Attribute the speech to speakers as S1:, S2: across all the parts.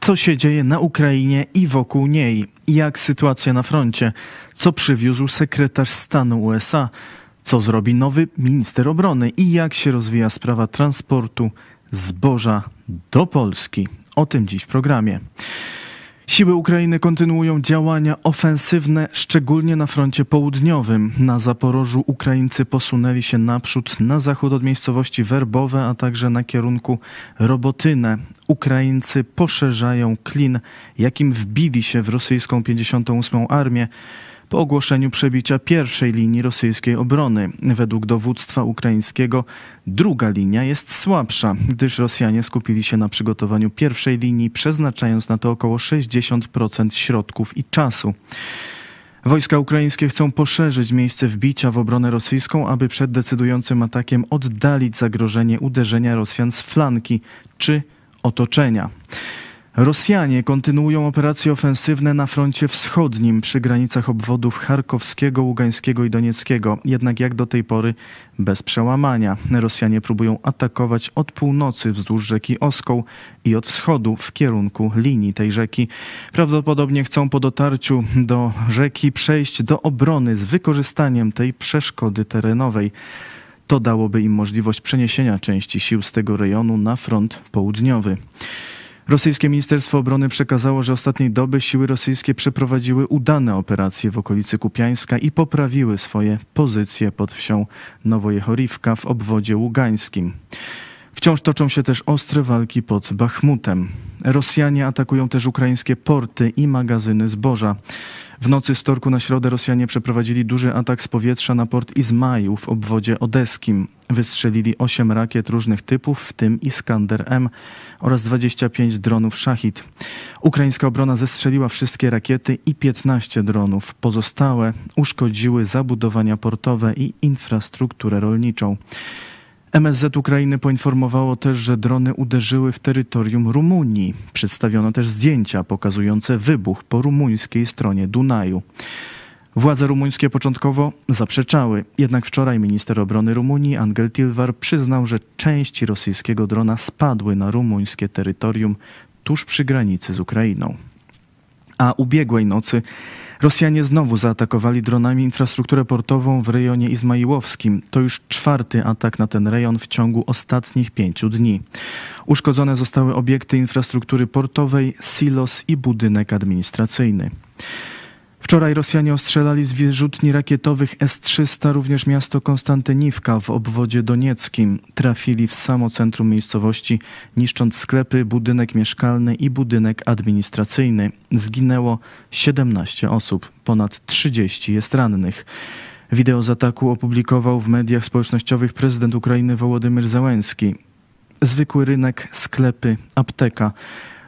S1: Co się dzieje na Ukrainie i wokół niej? Jak sytuacja na froncie? Co przywiózł sekretarz stanu USA? Co zrobi nowy minister obrony? I jak się rozwija sprawa transportu zboża do Polski? O tym dziś w programie. Siły Ukrainy kontynuują działania ofensywne, szczególnie na froncie południowym. Na Zaporożu Ukraińcy posunęli się naprzód na zachód od miejscowości Werbowe, a także na kierunku Robotynę. Ukraińcy poszerzają klin, jakim wbili się w rosyjską 58. armię po ogłoszeniu przebicia pierwszej linii rosyjskiej obrony. Według dowództwa ukraińskiego druga linia jest słabsza, gdyż Rosjanie skupili się na przygotowaniu pierwszej linii, przeznaczając na to około 60% środków i czasu. Wojska ukraińskie chcą poszerzyć miejsce wbicia w obronę rosyjską, aby przed decydującym atakiem oddalić zagrożenie uderzenia Rosjan z flanki czy otoczenia. Rosjanie kontynuują operacje ofensywne na froncie wschodnim przy granicach obwodów charkowskiego, ługańskiego i donieckiego, jednak jak do tej pory bez przełamania. Rosjanie próbują atakować od północy wzdłuż rzeki Oskoł i od wschodu w kierunku linii tej rzeki. Prawdopodobnie chcą po dotarciu do rzeki przejść do obrony z wykorzystaniem tej przeszkody terenowej. To dałoby im możliwość przeniesienia części sił z tego rejonu na front południowy. Rosyjskie Ministerstwo Obrony przekazało, że ostatniej doby siły rosyjskie przeprowadziły udane operacje w okolicy Kupiańska i poprawiły swoje pozycje pod wsią Nowojechoriwka w obwodzie ługańskim. Wciąż toczą się też ostre walki pod Bachmutem. Rosjanie atakują też ukraińskie porty i magazyny zboża. W nocy z wtorku na środę Rosjanie przeprowadzili duży atak z powietrza na port Izmaju w obwodzie odeskim. Wystrzelili 8 rakiet różnych typów, w tym Iskander M oraz 25 dronów Shahid. Ukraińska obrona zestrzeliła wszystkie rakiety i 15 dronów. Pozostałe uszkodziły zabudowania portowe i infrastrukturę rolniczą. MSZ Ukrainy poinformowało też, że drony uderzyły w terytorium Rumunii. Przedstawiono też zdjęcia pokazujące wybuch po rumuńskiej stronie Dunaju. Władze rumuńskie początkowo zaprzeczały, jednak wczoraj minister obrony Rumunii Angel Tilvar przyznał, że części rosyjskiego drona spadły na rumuńskie terytorium tuż przy granicy z Ukrainą. A ubiegłej nocy Rosjanie znowu zaatakowali dronami infrastrukturę portową w rejonie izmaiłowskim. To już czwarty atak na ten rejon w ciągu ostatnich pięciu dni. Uszkodzone zostały obiekty infrastruktury portowej, silos i budynek administracyjny. Wczoraj Rosjanie ostrzelali z wyrzutni rakietowych S-300 również miasto Konstantyniwka w obwodzie donieckim. Trafili w samo centrum miejscowości, niszcząc sklepy, budynek mieszkalny i budynek administracyjny. Zginęło 17 osób, ponad 30 jest rannych. Wideo z ataku opublikował w mediach społecznościowych prezydent Ukrainy Wołodymyr Załęski. Zwykły rynek, sklepy, apteka.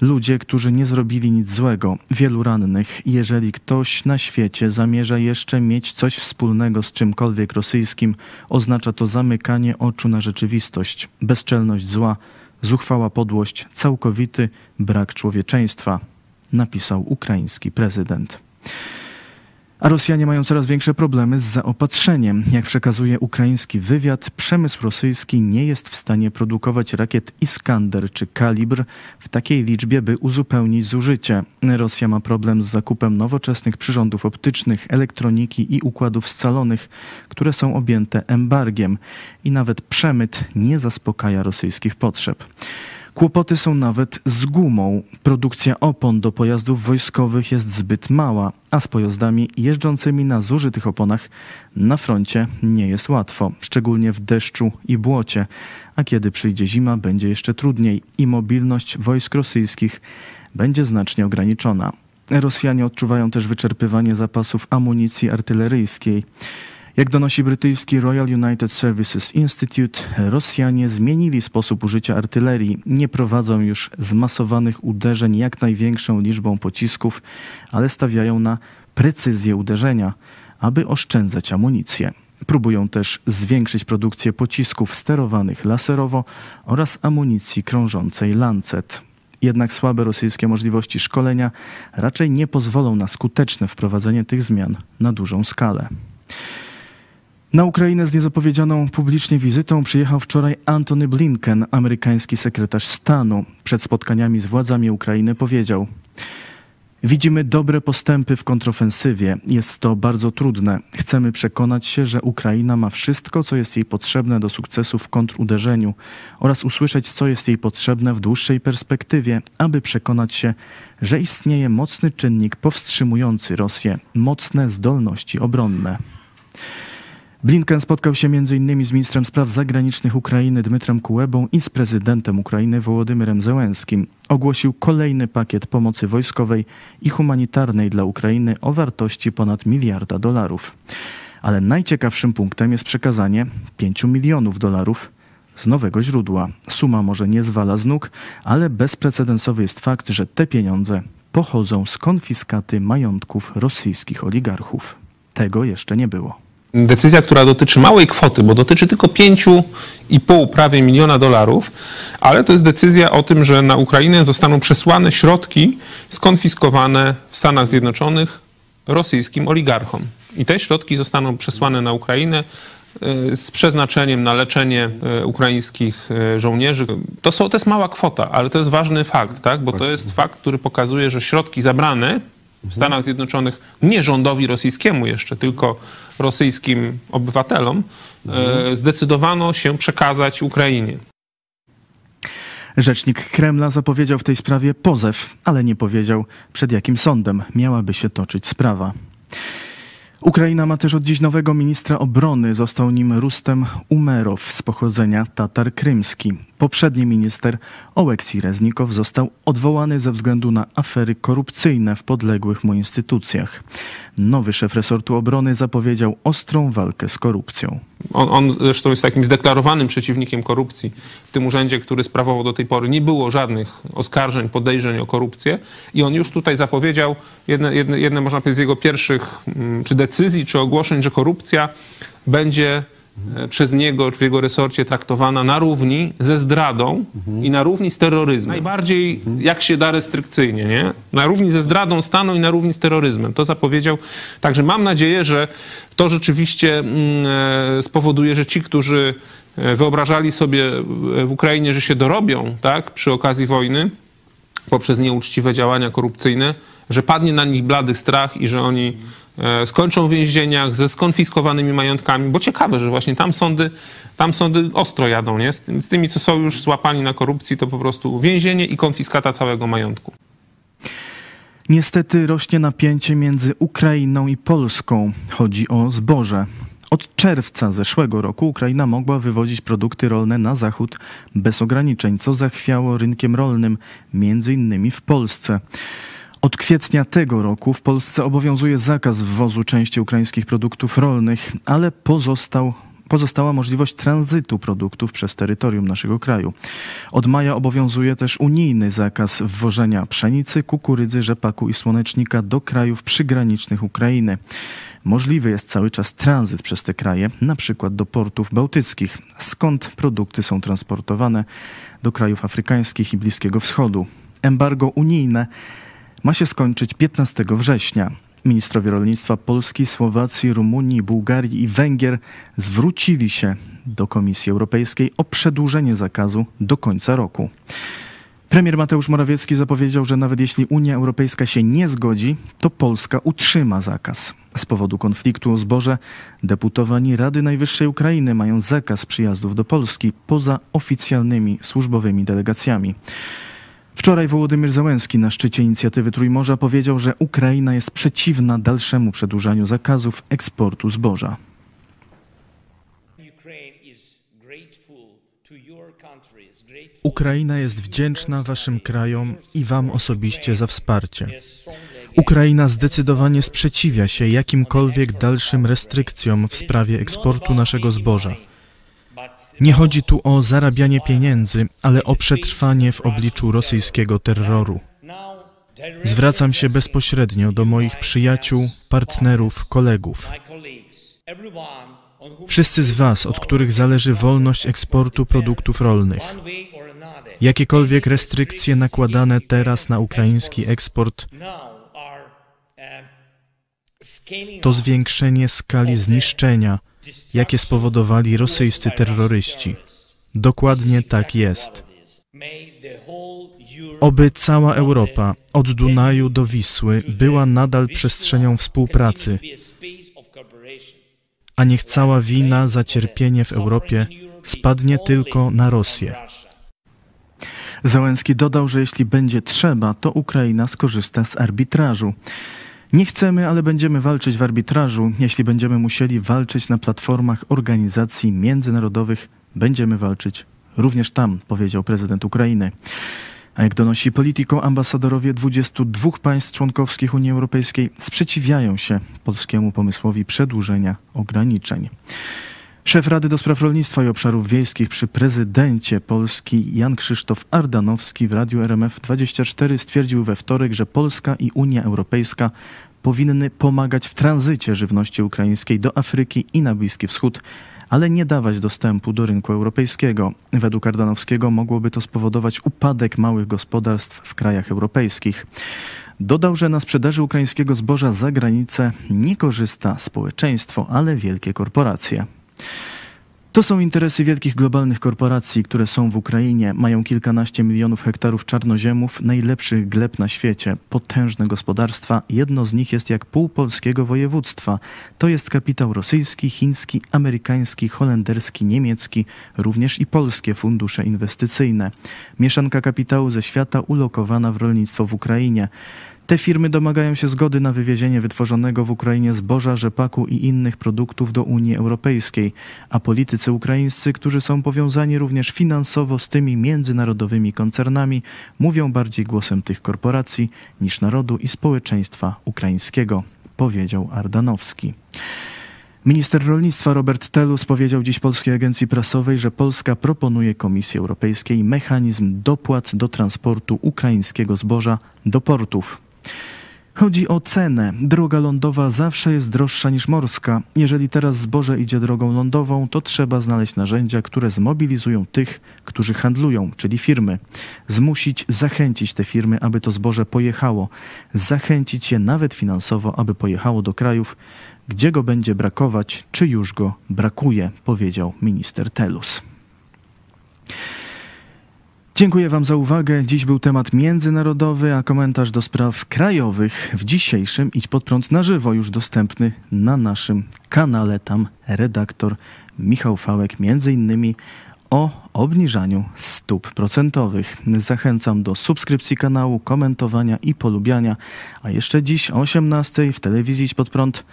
S1: Ludzie, którzy nie zrobili nic złego, wielu rannych. Jeżeli ktoś na świecie zamierza jeszcze mieć coś wspólnego z czymkolwiek rosyjskim, oznacza to zamykanie oczu na rzeczywistość, bezczelność zła, zuchwała podłość, całkowity brak człowieczeństwa, napisał ukraiński prezydent. A Rosjanie mają coraz większe problemy z zaopatrzeniem. Jak przekazuje ukraiński wywiad, przemysł rosyjski nie jest w stanie produkować rakiet Iskander czy Kalibr w takiej liczbie, by uzupełnić zużycie. Rosja ma problem z zakupem nowoczesnych przyrządów optycznych, elektroniki i układów scalonych, które są objęte embargiem i nawet przemyt nie zaspokaja rosyjskich potrzeb. Kłopoty są nawet z gumą. Produkcja opon do pojazdów wojskowych jest zbyt mała, a z pojazdami jeżdżącymi na zużytych oponach na froncie nie jest łatwo, szczególnie w deszczu i błocie, a kiedy przyjdzie zima, będzie jeszcze trudniej i mobilność wojsk rosyjskich będzie znacznie ograniczona. Rosjanie odczuwają też wyczerpywanie zapasów amunicji artyleryjskiej. Jak donosi brytyjski Royal United Services Institute, Rosjanie zmienili sposób użycia artylerii. Nie prowadzą już zmasowanych uderzeń jak największą liczbą pocisków, ale stawiają na precyzję uderzenia, aby oszczędzać amunicję. Próbują też zwiększyć produkcję pocisków sterowanych laserowo oraz amunicji krążącej Lancet. Jednak słabe rosyjskie możliwości szkolenia raczej nie pozwolą na skuteczne wprowadzenie tych zmian na dużą skalę. Na Ukrainę z niezapowiedzianą publicznie wizytą przyjechał wczoraj Antony Blinken, amerykański sekretarz stanu. Przed spotkaniami z władzami Ukrainy powiedział: Widzimy dobre postępy w kontrofensywie. Jest to bardzo trudne. Chcemy przekonać się, że Ukraina ma wszystko, co jest jej potrzebne do sukcesu w kontruderzeniu oraz usłyszeć, co jest jej potrzebne w dłuższej perspektywie, aby przekonać się, że istnieje mocny czynnik powstrzymujący Rosję, mocne zdolności obronne. Blinken spotkał się m.in. z ministrem spraw zagranicznych Ukrainy Dmytrem Kułebą i z prezydentem Ukrainy Wołodymyrem Zełenskim. Ogłosił kolejny pakiet pomocy wojskowej i humanitarnej dla Ukrainy o wartości ponad miliarda dolarów. Ale najciekawszym punktem jest przekazanie 5 milionów dolarów z nowego źródła. Suma może nie zwala z nóg, ale bezprecedensowy jest fakt, że te pieniądze pochodzą z konfiskaty majątków rosyjskich oligarchów. Tego jeszcze nie było
S2: decyzja, która dotyczy małej kwoty, bo dotyczy tylko 5,5 prawie miliona dolarów, ale to jest decyzja o tym, że na Ukrainę zostaną przesłane środki skonfiskowane w Stanach Zjednoczonych rosyjskim oligarchom. I te środki zostaną przesłane na Ukrainę e, z przeznaczeniem na leczenie e, ukraińskich e, żołnierzy. To, są, to jest mała kwota, ale to jest ważny fakt, tak? bo to jest fakt, który pokazuje, że środki zabrane w Stanach Zjednoczonych nie rządowi rosyjskiemu jeszcze, tylko rosyjskim obywatelom, mhm. zdecydowano się przekazać Ukrainie.
S1: Rzecznik Kremla zapowiedział w tej sprawie pozew, ale nie powiedział, przed jakim sądem miałaby się toczyć sprawa. Ukraina ma też od dziś nowego ministra obrony. Został nim Rustem Umerow z pochodzenia Tatar Krymski. Poprzedni minister Oleksij Reznikow został odwołany ze względu na afery korupcyjne w podległych mu instytucjach. Nowy szef resortu obrony zapowiedział ostrą walkę z korupcją.
S2: On, on, zresztą jest takim zdeklarowanym przeciwnikiem korupcji. W tym urzędzie, który sprawował do tej pory, nie było żadnych oskarżeń, podejrzeń o korupcję. I on już tutaj zapowiedział jedne, jedne, jedne można powiedzieć, z jego pierwszych mm, czy decyzji, czy ogłoszeń, że korupcja będzie przez niego w jego resorcie traktowana na równi ze zdradą mhm. i na równi z terroryzmem. Najbardziej jak się da restrykcyjnie, nie? Na równi ze zdradą stanu i na równi z terroryzmem. To zapowiedział. Także mam nadzieję, że to rzeczywiście mm, e, spowoduje, że ci, którzy e, wyobrażali sobie w Ukrainie, że się dorobią, tak, przy okazji wojny, poprzez nieuczciwe działania korupcyjne, że padnie na nich blady strach i że oni e, skończą w więzieniach ze skonfiskowanymi majątkami, bo ciekawe, że właśnie tam sądy, tam sądy ostro jadą, nie? Z tymi, co są już złapani na korupcji, to po prostu więzienie i konfiskata całego majątku.
S1: Niestety rośnie napięcie między Ukrainą i Polską. Chodzi o zboże. Od czerwca zeszłego roku Ukraina mogła wywozić produkty rolne na zachód bez ograniczeń, co zachwiało rynkiem rolnym, między innymi w Polsce. Od kwietnia tego roku w Polsce obowiązuje zakaz wwozu części ukraińskich produktów rolnych, ale pozostał pozostała możliwość tranzytu produktów przez terytorium naszego kraju. Od maja obowiązuje też unijny zakaz wwożenia pszenicy, kukurydzy, rzepaku i słonecznika do krajów przygranicznych Ukrainy. Możliwy jest cały czas tranzyt przez te kraje, na przykład do portów bałtyckich, skąd produkty są transportowane do krajów afrykańskich i Bliskiego Wschodu. Embargo unijne ma się skończyć 15 września. Ministrowie rolnictwa Polski, Słowacji, Rumunii, Bułgarii i Węgier zwrócili się do Komisji Europejskiej o przedłużenie zakazu do końca roku. Premier Mateusz Morawiecki zapowiedział, że nawet jeśli Unia Europejska się nie zgodzi, to Polska utrzyma zakaz. Z powodu konfliktu o zboże deputowani Rady Najwyższej Ukrainy mają zakaz przyjazdów do Polski poza oficjalnymi służbowymi delegacjami. Wczoraj Wołodymyr Załęski na szczycie inicjatywy Trójmorza powiedział, że Ukraina jest przeciwna dalszemu przedłużaniu zakazów eksportu zboża.
S3: Ukraina jest wdzięczna Waszym krajom i Wam osobiście za wsparcie. Ukraina zdecydowanie sprzeciwia się jakimkolwiek dalszym restrykcjom w sprawie eksportu naszego zboża. Nie chodzi tu o zarabianie pieniędzy, ale o przetrwanie w obliczu rosyjskiego terroru. Zwracam się bezpośrednio do moich przyjaciół, partnerów, kolegów. Wszyscy z Was, od których zależy wolność eksportu produktów rolnych. Jakiekolwiek restrykcje nakładane teraz na ukraiński eksport to zwiększenie skali zniszczenia jakie spowodowali rosyjscy terroryści. Dokładnie tak jest. Oby cała Europa, od Dunaju do Wisły, była nadal przestrzenią współpracy, a niech cała wina za cierpienie w Europie spadnie tylko na Rosję.
S1: Załęski dodał, że jeśli będzie trzeba, to Ukraina skorzysta z arbitrażu. Nie chcemy, ale będziemy walczyć w arbitrażu. Jeśli będziemy musieli walczyć na platformach organizacji międzynarodowych, będziemy walczyć również tam, powiedział prezydent Ukrainy. A jak donosi Politico, ambasadorowie 22 państw członkowskich Unii Europejskiej sprzeciwiają się polskiemu pomysłowi przedłużenia ograniczeń. Szef Rady do Spraw Rolnictwa i Obszarów Wiejskich przy prezydencie Polski Jan Krzysztof Ardanowski w Radiu RMF24 stwierdził we wtorek, że Polska i Unia Europejska powinny pomagać w tranzycie żywności ukraińskiej do Afryki i na Bliski Wschód, ale nie dawać dostępu do rynku europejskiego. Według Ardanowskiego mogłoby to spowodować upadek małych gospodarstw w krajach europejskich. Dodał, że na sprzedaży ukraińskiego zboża za granicę nie korzysta społeczeństwo, ale wielkie korporacje. To są interesy wielkich globalnych korporacji, które są w Ukrainie, mają kilkanaście milionów hektarów czarnoziemów, najlepszych gleb na świecie, potężne gospodarstwa. Jedno z nich jest jak pół polskiego województwa. To jest kapitał rosyjski, chiński, amerykański, holenderski, niemiecki, również i polskie fundusze inwestycyjne. Mieszanka kapitału ze świata ulokowana w rolnictwo w Ukrainie. Te firmy domagają się zgody na wywiezienie wytworzonego w Ukrainie zboża, rzepaku i innych produktów do Unii Europejskiej, a politycy ukraińscy, którzy są powiązani również finansowo z tymi międzynarodowymi koncernami, mówią bardziej głosem tych korporacji niż narodu i społeczeństwa ukraińskiego, powiedział Ardanowski. Minister rolnictwa Robert Telus powiedział dziś Polskiej Agencji Prasowej, że Polska proponuje Komisji Europejskiej mechanizm dopłat do transportu ukraińskiego zboża do portów. Chodzi o cenę. Droga lądowa zawsze jest droższa niż morska. Jeżeli teraz zboże idzie drogą lądową, to trzeba znaleźć narzędzia, które zmobilizują tych, którzy handlują, czyli firmy. Zmusić, zachęcić te firmy, aby to zboże pojechało. Zachęcić je nawet finansowo, aby pojechało do krajów, gdzie go będzie brakować, czy już go brakuje, powiedział minister Telus. Dziękuję Wam za uwagę. Dziś był temat międzynarodowy, a komentarz do spraw krajowych w dzisiejszym Idź Pod Prąd na żywo już dostępny na naszym kanale. Tam redaktor Michał Fałek między innymi o obniżaniu stóp procentowych. Zachęcam do subskrypcji kanału, komentowania i polubiania. A jeszcze dziś o 18 w telewizji Idź Pod Prąd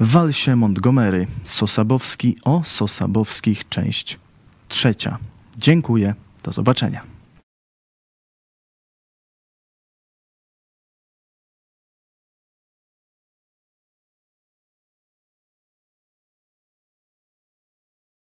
S1: Walsie Montgomery, Sosabowski o Sosabowskich, część trzecia. Dziękuję, do zobaczenia.